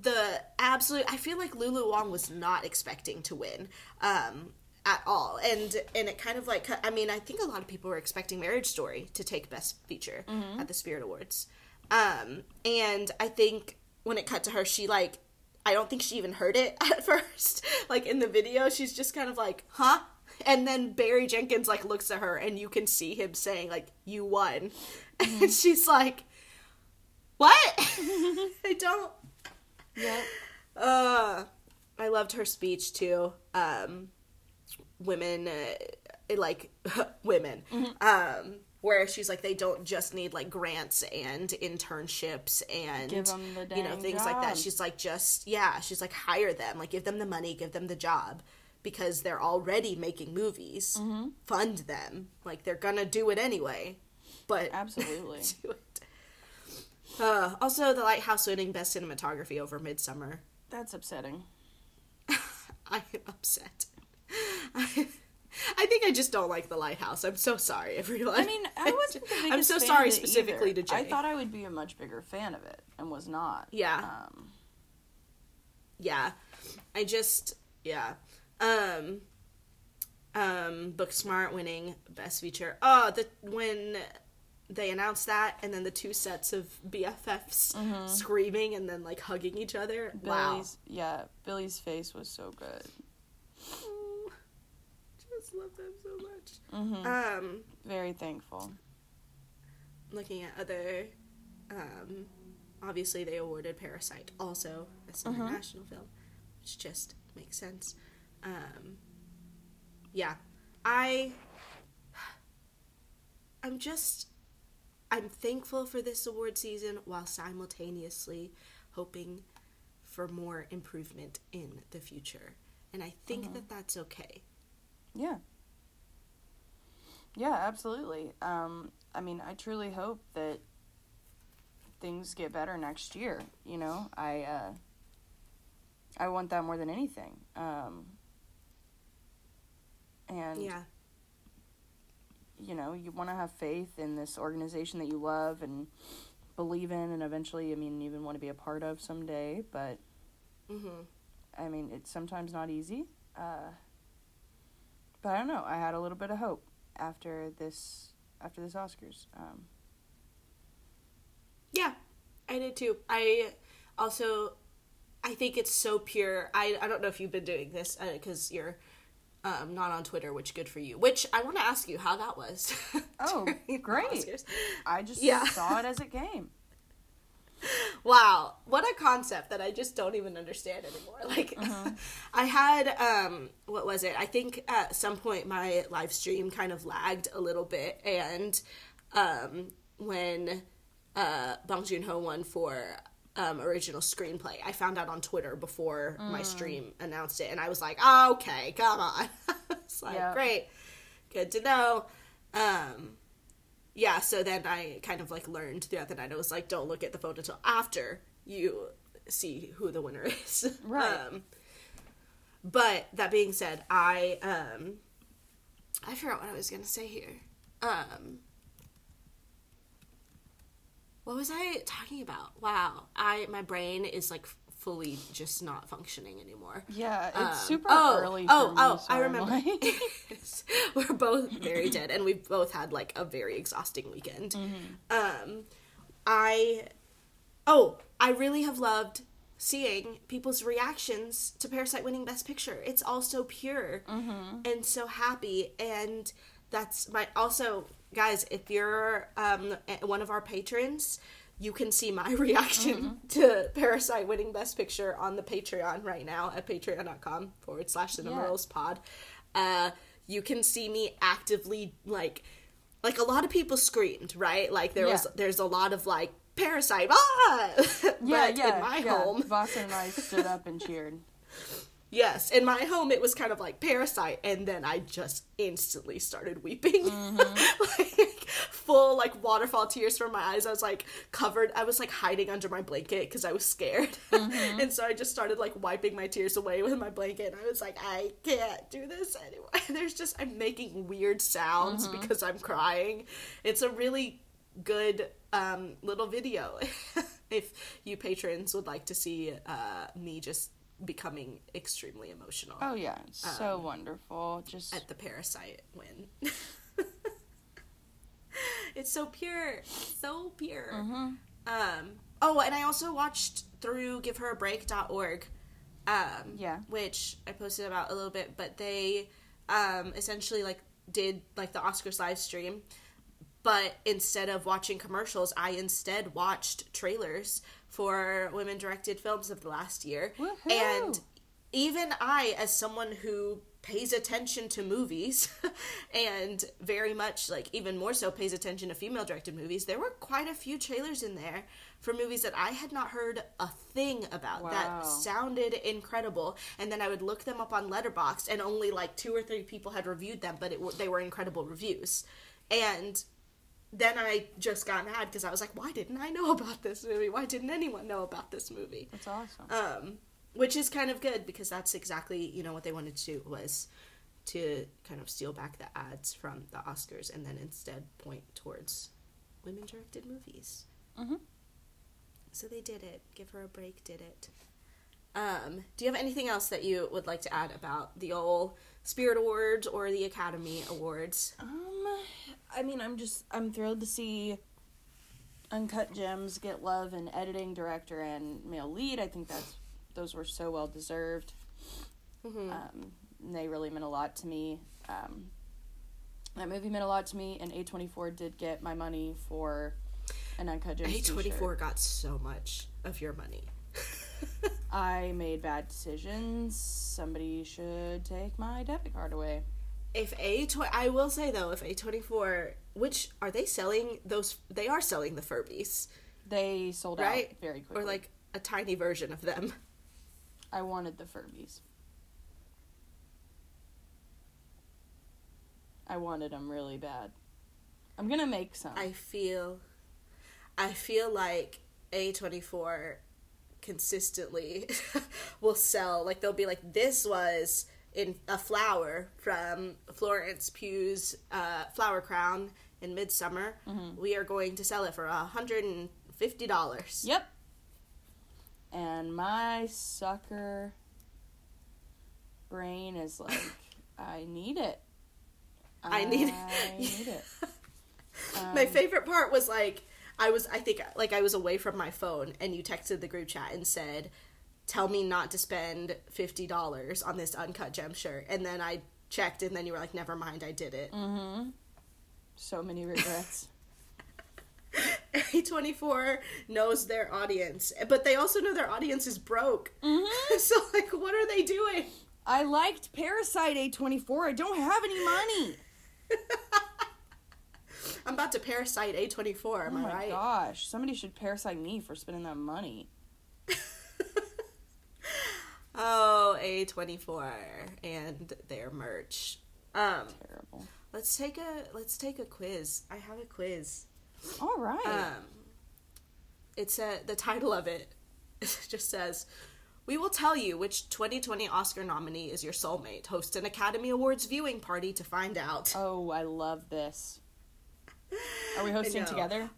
S1: the absolute. I feel like Lulu Wang was not expecting to win. Um, at all and and it kind of like i mean i think a lot of people were expecting marriage story to take best feature at the spirit awards um and i think when it cut to her she like i don't think she even heard it at first. Like in the video she's just kind of like huh? And then barry jenkins like looks at her and you can see him saying like you won. And she's like what? I don't
S2: yeah.
S1: uh, I loved her speech too. Um, women, uh, like women, um, where she's like, they don't just need like grants and internships and
S2: the
S1: you know things like that. She's like, just yeah, she's like, hire them, like give them the money, give them the job. Because they're already making movies,
S2: Mm-hmm.
S1: fund them. Like they're gonna do it anyway, but
S2: Absolutely.
S1: do it. Uh, also, The Lighthouse winning Best Cinematography over Midsommar.
S2: That's upsetting.
S1: I am upset. I, think I just don't like the lighthouse. I'm so sorry, everyone.
S2: I mean, I biggest
S1: I'm so sorry specifically to Jay.
S2: I thought I would be a much bigger fan of it and was not.
S1: Yeah.
S2: Um,
S1: yeah, I just yeah. Um, um, Booksmart winning best feature. Oh, the when they announced that, and then the two sets of BFFs screaming and then like hugging each other. Wow.
S2: Billy's yeah, Billy's face was so good.
S1: Love them so much.
S2: hmm
S1: Um,
S2: Very thankful.
S1: looking at other um obviously they awarded parasite also as an
S2: Mhm.
S1: international film which just makes sense um yeah i i'm just i'm thankful for this award season while simultaneously hoping for more improvement in the future and i think that that's okay
S2: Yeah. Yeah, absolutely. Um, I mean, I truly hope that things get better next year. You know, I uh, I want that more than anything. Um, and
S1: yeah
S2: you know, you want to have faith in this organization that you love and believe in, and eventually, I mean, even want to be a part of someday. But
S1: mm-hmm
S2: I mean, it's sometimes not easy. Uh, but I don't know. I had a little bit of hope after this after this Oscars. Um,
S1: Yeah, I did too. I also, I think it's so pure. I I don't know if you've been doing this because you're um, not on Twitter, which good for you. Which I want to ask you how that was.
S2: Oh, great. I just
S1: Yeah.
S2: saw it as it came.
S1: Wow, what a concept that I just don't even understand anymore. Like,
S2: Uh-huh.
S1: I had um, what was it? I think at some point my live stream kind of lagged a little bit, and um, when uh, Bong Joon Ho won for um, original screenplay, I found out on Twitter before my
S2: Mm.
S1: stream announced it, and I was like, oh, okay, come on. it's like
S2: Yeah.
S1: great, good to know. Um, yeah, so then I kind of like learned throughout the night. I was like, don't look at the phone until after you see who the winner is.
S2: Right.
S1: Um, but that being said, I um, I forgot what I was gonna say here. Um, what was I talking about? Wow, I my brain is like fully just not functioning anymore.
S2: Yeah, it's
S1: Um,
S2: super
S1: oh,
S2: early.
S1: oh,
S2: for me,
S1: oh,
S2: so
S1: I remember.
S2: like-
S1: We're both very dead, and we've both had like a very exhausting weekend. Um, I, oh, I really have loved seeing people's reactions to Parasite winning Best Picture. It's all so pure and so happy, and that's my also guys. If you're um one of our patrons. You can see my reaction to Parasite winning Best Picture on the Patreon right now at patreon.com forward slash cinema
S2: Yeah.
S1: rolls pod. Uh, you can see me actively like like a lot of people screamed right like there was there's a lot of like parasite ah!
S2: yeah, yeah.
S1: in my
S2: yeah.
S1: home
S2: Voss and I stood up and cheered.
S1: yes in my home it was kind of like parasite and then i just instantly started weeping. Like full like waterfall tears from my eyes. I was like covered. I was like hiding under my blanket because i was scared. And so i just started like wiping my tears away with my blanket and i was like i can't do this anymore there's just i'm making weird sounds because i'm crying. It's a really good um, little video. If you patrons would like to see uh, me just becoming extremely emotional
S2: Oh yeah, so wonderful. Just
S1: at the parasite win. it's so pure, so pure. Um, oh, and I also watched through giveherabreak.org, um,
S2: Yeah.
S1: which I posted about a little bit, but they um, essentially like did like the Oscars live stream, but instead of watching commercials, I instead watched trailers for women directed films of the last year,
S2: Woohoo.
S1: and even I, as someone who pays attention to movies and very much like even more so pays attention to female directed movies, there were quite a few trailers in there for movies that I had not heard a thing about
S2: Wow.
S1: that sounded incredible. And then I would look them up on Letterboxd, and only like two or three people had reviewed them, but it, w- they were incredible reviews. And then I just got mad because I was like, why didn't I know about this movie? Why didn't anyone know about this movie?
S2: that's awesome.
S1: um, which is kind of good because that's exactly you know what they wanted to do was to kind of steal back the ads from the Oscars and then instead point towards women directed movies.
S2: Mhm.
S1: So they did it. Give her a break. Did it. Um, do you have anything else that you would like to add about the old Spirit Awards or the Academy Awards?
S2: Um, I mean, I'm just I'm thrilled to see Uncut Gems get love in editing, director, and male lead. I think that's those were so well deserved.
S1: Mhm.
S2: Um, they really meant a lot to me. Um, that movie meant a lot to me, and A24 did get my money for an Uncut Gems.
S1: A twenty four
S2: t-shirt.
S1: got so much of your money.
S2: I made bad decisions. Somebody should take my debit card away.
S1: if a tw- I will say though, if a twenty four, which are they selling those? They are selling the Furbies,
S2: They sold
S1: right?
S2: out very quickly.
S1: Or like a tiny version of them.
S2: I wanted the Furbies. I wanted them really bad. I'm gonna make some.
S1: I feel, I feel like a twenty four consistently will sell. Like they'll be like, this was in a flower from Florence Pugh's uh, Flower Crown in Midsommar. We are going to sell it for a hundred and fifty dollars.
S2: Yep. And my sucker brain is like, I need it.
S1: I need it.
S2: I need it.
S1: My
S2: Um,
S1: favorite part was like I was I think like I was away from my phone and you texted the group chat and said, "Tell me not to spend fifty dollars on this uncut gem shirt," and then I checked and then you were like, "Never mind, I did it."
S2: Mm. So many regrets.
S1: A twenty four knows their audience, but they also know their audience is broke.
S2: Mhm.
S1: so like, what are they doing?
S2: I liked Parasite A24. I don't have any money.
S1: I'm about to parasite A twenty four.
S2: Oh
S1: Am I
S2: my
S1: right?
S2: gosh. Somebody should parasite me for spending that money.
S1: Oh, A twenty four and their merch. Um,
S2: Terrible.
S1: let's take a let's take a quiz. I have a quiz.
S2: All right.
S1: Um, it's a the title of it just says, "We will tell you which 2020 Oscar nominee is your soulmate. Host an Academy Awards viewing party to find out."
S2: oh, I love this. Are we hosting together?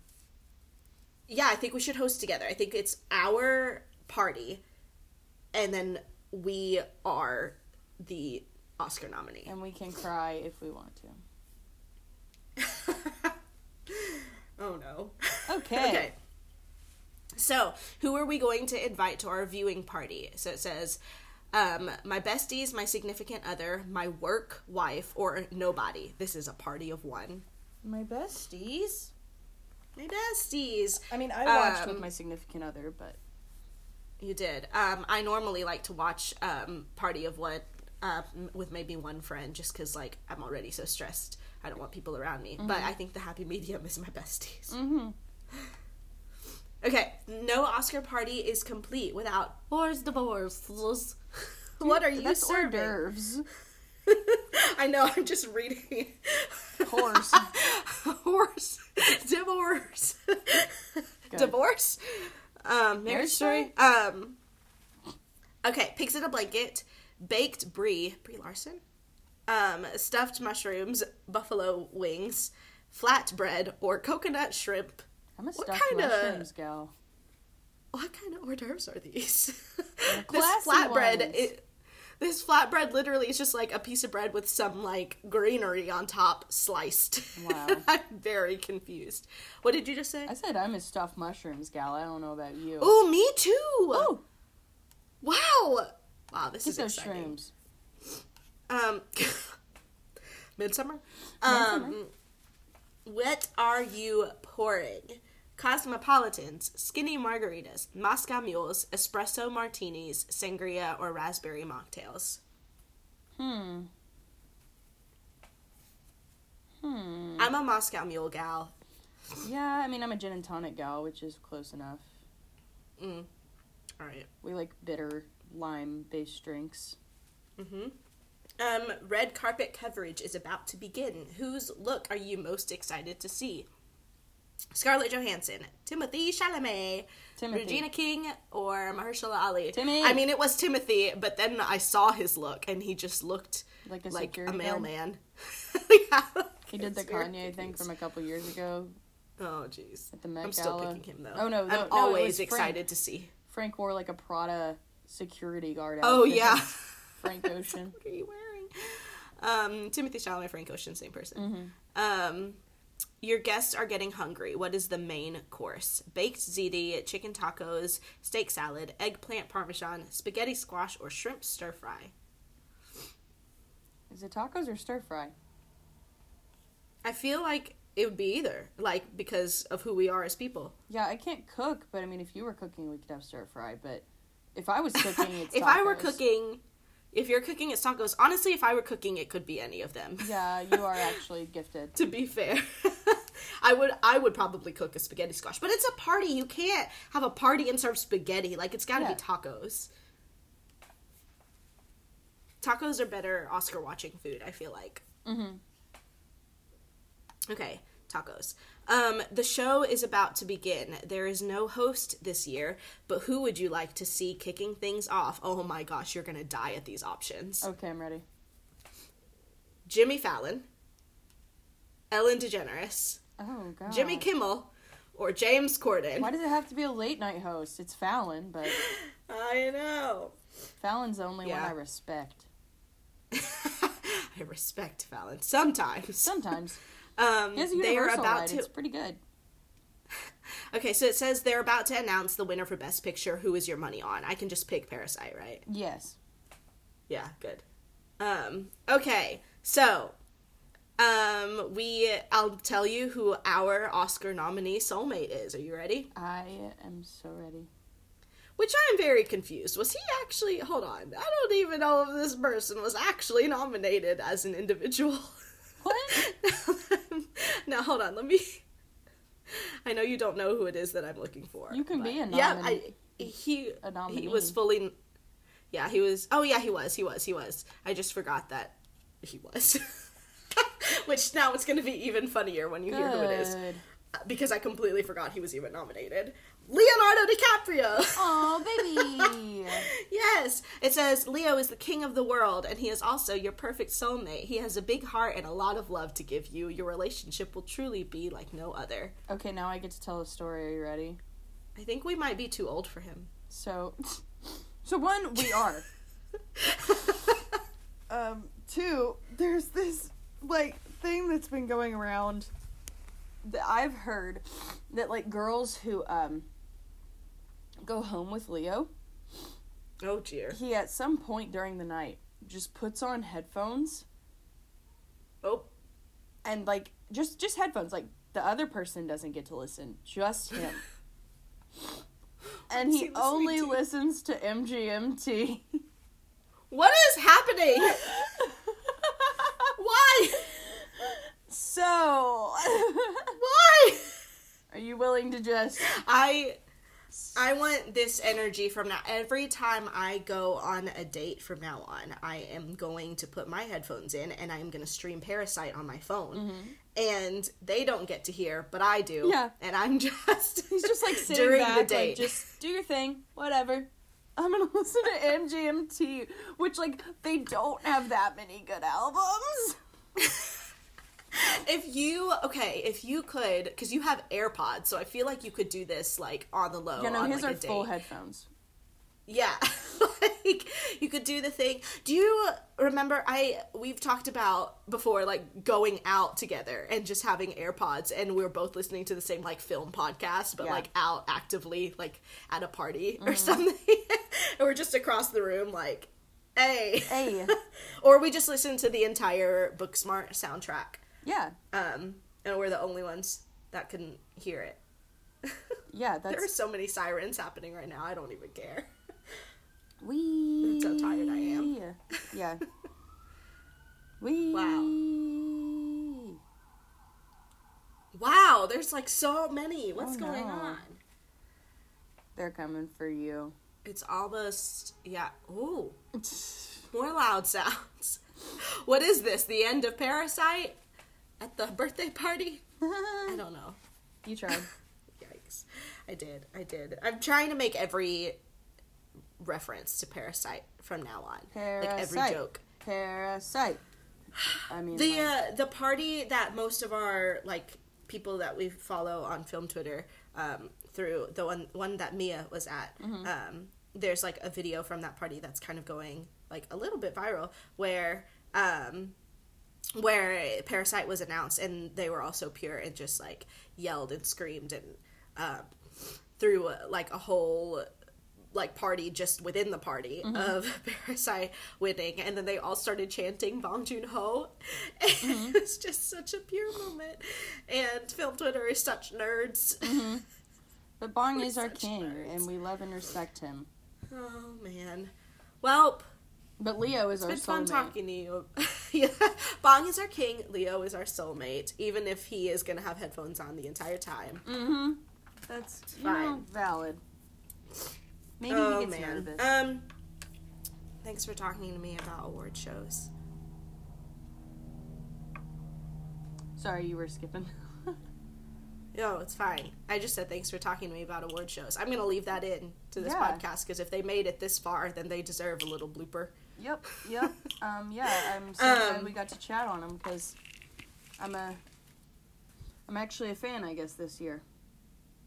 S1: Yeah, I think we should host together. I think it's our party, and then we are the Oscar nominee.
S2: And we can cry if we want to.
S1: oh no.
S2: Okay.
S1: okay. So, who are we going to invite to our viewing party? So it says, um, my besties, my significant other, my work wife, or nobody. This is a party of one.
S2: My besties.
S1: My besties.
S2: I mean, I watched
S1: Um,
S2: with my significant other, but
S1: You did. Um, I normally like to watch um, Party of One uh, with maybe one friend, just because like I'm already so stressed. I don't want people around me. But I think the happy medium is my besties.
S2: mm-hmm.
S1: Okay, no Oscar party is complete without hors d'oeuvres. what are you
S2: That's
S1: serving? I know. I'm just reading.
S2: Horse.
S1: Horse. Divorce. Divorce. Um, marriage
S2: Marriage
S1: story. Um. Okay, pigs in a blanket, baked brie, brie Larson, um, stuffed mushrooms, buffalo wings, flatbread, or coconut shrimp.
S2: I'm a
S1: What
S2: stuffed
S1: kinda-
S2: mushrooms gal.
S1: What kind of hors d'oeuvres are these? this flatbread. It, this flatbread literally is just like a piece of bread with some like greenery on top sliced.
S2: Wow.
S1: I'm very confused. What did you just say?
S2: I said I'm a stuffed mushrooms gal. I don't know about you.
S1: Oh, me too.
S2: Oh.
S1: Wow. Wow, this
S2: get
S1: is
S2: those
S1: exciting.
S2: shrooms.
S1: Um, Midsommar.
S2: Midsommar.
S1: Um, what are you pouring? Cosmopolitans, skinny margaritas, Moscow mules, espresso martinis, sangria, or raspberry mocktails.
S2: Hmm. Hmm.
S1: I'm a Moscow mule gal.
S2: Yeah, I mean I'm a gin and tonic gal, which is close enough.
S1: Mm. All right.
S2: We like bitter lime based drinks.
S1: Mm-hmm. Um, red carpet coverage is about to begin. Whose look are you most excited to see? Scarlett Johansson, Timothée Chalamet,
S2: Timothy.
S1: Regina King, or Mahershala Ali.
S2: Timmy.
S1: I mean, it was Timothy, but then I saw his look, and he just looked
S2: Like a
S1: like a mailman. yeah,
S2: He did the Kanye thing from a couple years ago
S1: Oh, jeez.
S2: at the Met
S1: I'm still
S2: Gala.
S1: picking him though.
S2: Oh, no, no, no,
S1: I'm
S2: it
S1: always
S2: was Frank.
S1: excited to see.
S2: Frank wore like a Prada security guard.
S1: Oh yeah.
S2: Frank Ocean.
S1: what are you wearing? Um, Timothée Chalamet, Frank Ocean, same person.
S2: Mm-hmm.
S1: Um, your guests are getting hungry. What is the main course? Baked ziti, chicken tacos, steak salad, eggplant parmesan, spaghetti squash, or shrimp stir fry.
S2: Is it tacos or stir fry?
S1: I feel like it would be either, like because of who we are as people.
S2: Yeah, I can't cook, but I mean, if you were cooking, we could have stir fry. But if I was cooking, it's
S1: if I were cooking, if you're cooking, it's tacos. Honestly, if I were cooking, it could be any of them.
S2: Yeah, you are actually gifted.
S1: to be fair. I would I would probably cook a spaghetti squash, but it's a party. You can't have a party and serve spaghetti. Like it's got to
S2: Yeah.
S1: be tacos. Tacos are better Oscar watching food, I feel like.
S2: Mm-hmm.
S1: Okay, tacos. Um, the show is about to begin. There is no host this year, but who would you like to see kicking things off? Oh my gosh, you're gonna die at these options.
S2: Okay, I'm ready.
S1: Jimmy Fallon, Ellen DeGeneres,
S2: Oh god.
S1: Jimmy Kimmel, or James Corden.
S2: Why does it have to be a late night host? It's Fallon, but
S1: I know.
S2: Fallon's the only one I respect.
S1: I respect Fallon sometimes.
S2: Sometimes.
S1: Um,
S2: He
S1: they are about to.
S2: It's pretty good.
S1: Okay, so it says they're about to announce the winner for Best Picture. Who is your money on? I can just pick Parasite, right?
S2: Yes.
S1: Yeah, good. Um, okay, so um, we I'll tell you who our Oscar nominee soulmate is. Are you ready?
S2: I am so ready.
S1: Which I'm very confused. Was he actually? Hold on, I don't even know if this person was actually nominated as an individual.
S2: What?
S1: now hold on, let me. I know you don't know who it is that I'm looking for.
S2: You can be a
S1: Yeah,
S2: nominee.
S1: I, he
S2: A nominee.
S1: he was fully. Yeah, he was. Oh yeah, he was. He was. He was. I just forgot that he was. Which now it's going to be even funnier when you hear who it is because I completely forgot he was even nominated. Leonardo DiCaprio.
S2: Oh, baby.
S1: Yes, it says Leo is the king of the world, and he is also your perfect soulmate. He has a big heart and a lot of love to give you. Your relationship will truly be like no other.
S2: okay, now I get to tell a story. Are you ready?
S1: I think we might be too old for him.
S2: So, So one, we are. um, two, there's this like thing that's been going around that I've heard that like girls who um go home with Leo,
S1: Oh dear.
S2: he at some point during the night just puts on headphones
S1: Oh.
S2: and like just just headphones like the other person doesn't get to listen, just him. and he
S1: he
S2: only
S1: to?
S2: listens to MGMT.
S1: What is happening? Why?
S2: so,
S1: Why?
S2: are you willing to just
S1: I I want this energy from now. Every time I go on a date from now on, I am going to put my headphones in and I am going to stream Parasite on my phone. And they don't get to hear, but I do.
S2: Mm-hmm. Yeah.
S1: And I'm just
S2: He's just like sitting
S1: during
S2: back,
S1: the date.
S2: like just do your thing, whatever. I'm gonna listen to MGMT, which like they don't have that many good albums.
S1: if you okay, if you could, because you have AirPods, so I feel like you could do this like on the low.
S2: You know,
S1: on,
S2: his
S1: like,
S2: are full headphones.
S1: Yeah. like you could do the thing. Do you remember I we've talked about before like going out together and just having AirPods and we are both listening to the same like film podcast but
S2: Yeah.
S1: like out actively like at a party
S2: Mm-hmm.
S1: or something. and we're just across the room like hey.
S2: Hey,
S1: or we just listen to the entire Booksmart soundtrack.
S2: Yeah,
S1: Um and we're the only ones that can hear it.
S2: yeah.
S1: There are so many sirens happening right now. I don't even care.
S2: we.
S1: so tired I am.
S2: Yeah. We.
S1: Wow. Wow, there's like so many. What's
S2: Oh,
S1: going
S2: no.
S1: on?
S2: They're coming for you.
S1: It's almost yeah. Ooh, more loud sounds. What is this? The end of Parasite at the birthday party? I don't know.
S2: you tried.
S1: Yikes! I did. I did. I'm trying to make every reference to Parasite from now on, like every
S2: Parasite.
S1: joke.
S2: Parasite. I mean,
S1: the
S2: like,
S1: uh, the party that most of our like people that we follow on film Twitter um, through the one one that Mia was at. Um, there's like a video from that party that's kind of going like a little bit viral where um, where Parasite was announced and they were all so pure and just like yelled and screamed and um, through uh, like a whole like party just within the party of Parasite winning, and then they all started chanting Bong Joon Ho. it was just such a pure moment. And film Twitter is such nerds.
S2: but Bong
S1: we're
S2: is our king,
S1: nerds.
S2: and we love and respect him.
S1: Oh man. Well,
S2: But Leo is
S1: it's
S2: our
S1: been fun talking to you. yeah. Bong is our king. Leo is our soulmate, even if he is gonna have headphones on the entire time.
S2: Mm-hmm. That's you
S1: Fine.
S2: know, valid. Maybe
S1: oh
S2: he gets
S1: man.
S2: nervous.
S1: Um. Thanks for talking to me about award shows.
S2: Sorry, you were skipping.
S1: No, it's fine. I just said thanks for talking to me about award shows. I'm gonna leave that in to this
S2: Yeah.
S1: podcast because if they made it this far, then they deserve a little blooper.
S2: Yep, yep. um, yeah, I'm so glad
S1: Um,
S2: we got to chat on them because I'm a, I'm actually a fan, I guess, this year.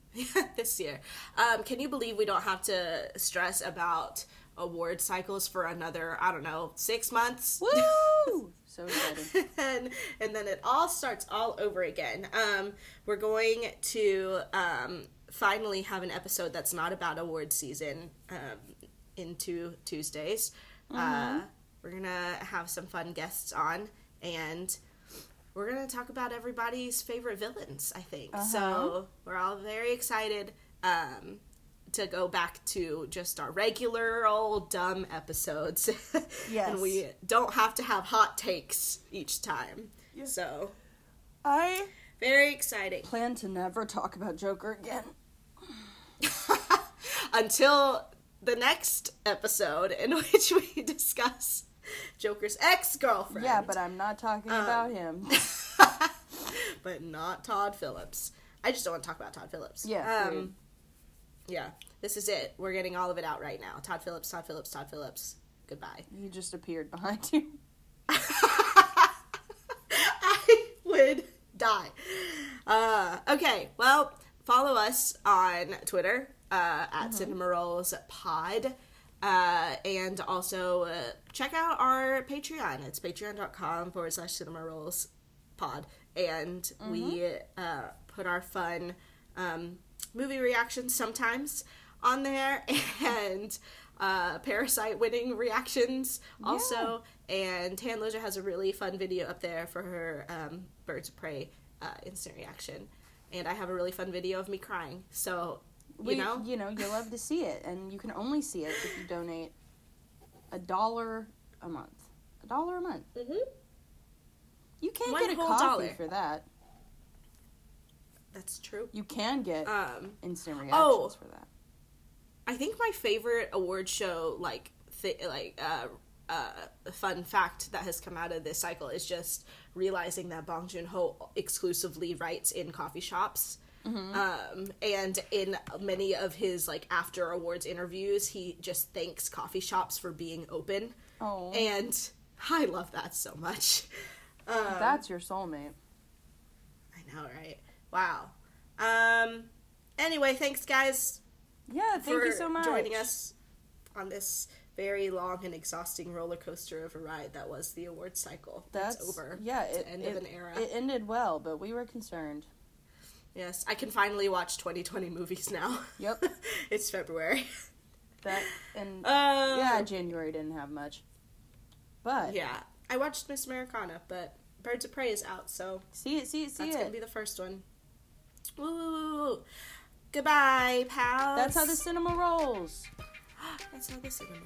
S1: this year. Um, can you believe we don't have to stress about award cycles for another, I don't know, six months?
S2: Woo! so excited.
S1: and and then it all starts all over again. Um, we're going to um, finally have an episode that's not about award season um, into Tuesdays. Uh, we're gonna have some fun guests on, and we're gonna talk about everybody's favorite villains. I think
S2: Uh-huh.
S1: so. We're all very excited. Um, to go back to just our regular old dumb episodes.
S2: Yes.
S1: and we don't have to have hot takes each time.
S2: Yeah.
S1: So,
S2: I
S1: very exciting.
S2: plan to never talk about Joker again.
S1: Until the next episode in which we discuss Joker's ex girlfriend.
S2: Yeah, but I'm not talking
S1: Um,
S2: about him.
S1: but not Todd Phillips. I just don't want to talk about Todd Phillips.
S2: Yeah.
S1: Um, yeah. This is it. We're getting all of it out right now. Todd Phillips, Todd Phillips, Todd Phillips. Goodbye.
S2: He just appeared behind you.
S1: I would die. Uh, okay, well, follow us on Twitter uh, at Cinema Rolls Pod. Uh, and also uh, check out our Patreon. It's patreon.com forward slash cinema rolls pod. And we uh, put our fun um, movie reactions sometimes on there and uh, Parasite winning reactions also. And Handloser has a really fun video up there for her um, Birds of Prey uh, instant reaction. And I have a really fun video of me crying. So, you know,
S2: you know, you love to see it, and you can only see it if you donate a dollar a month. A dollar a month.
S1: Mhm.
S2: You can't
S1: One
S2: get a coffee
S1: dollar.
S2: for that.
S1: that's true.
S2: You can get
S1: Um,
S2: instant reactions
S1: oh.
S2: for that.
S1: I think my favorite award show, like, th- like, uh, uh, fun fact that has come out of this cycle is just realizing that Bong Joon Ho exclusively writes in coffee shops. Um, and in many of his like after awards interviews, he just thanks coffee shops for being open,
S2: Oh,
S1: and I love that so much. Um,
S2: that's your soulmate.
S1: I know, right? Wow. Um. Anyway, thanks guys
S2: Yeah, thank you so much.
S1: For joining us on this very long and exhausting roller coaster of a ride that was the award cycle.
S2: That's
S1: That's over.
S2: Yeah,
S1: It's
S2: it,
S1: end
S2: it,
S1: of an era.
S2: It ended well, but we were concerned.
S1: Yes, I can finally watch 2020 movies now.
S2: Yep.
S1: it's February.
S2: That and
S1: Uh,
S2: yeah, January didn't have much. But
S1: yeah. I watched Miss Americana, but Birds of Prey is out, so
S2: see it, see it, see
S1: that's
S2: it.
S1: gonna be the first one. Woo! Goodbye, pals.
S2: That's how the cinema rolls.
S1: That's how the cinema.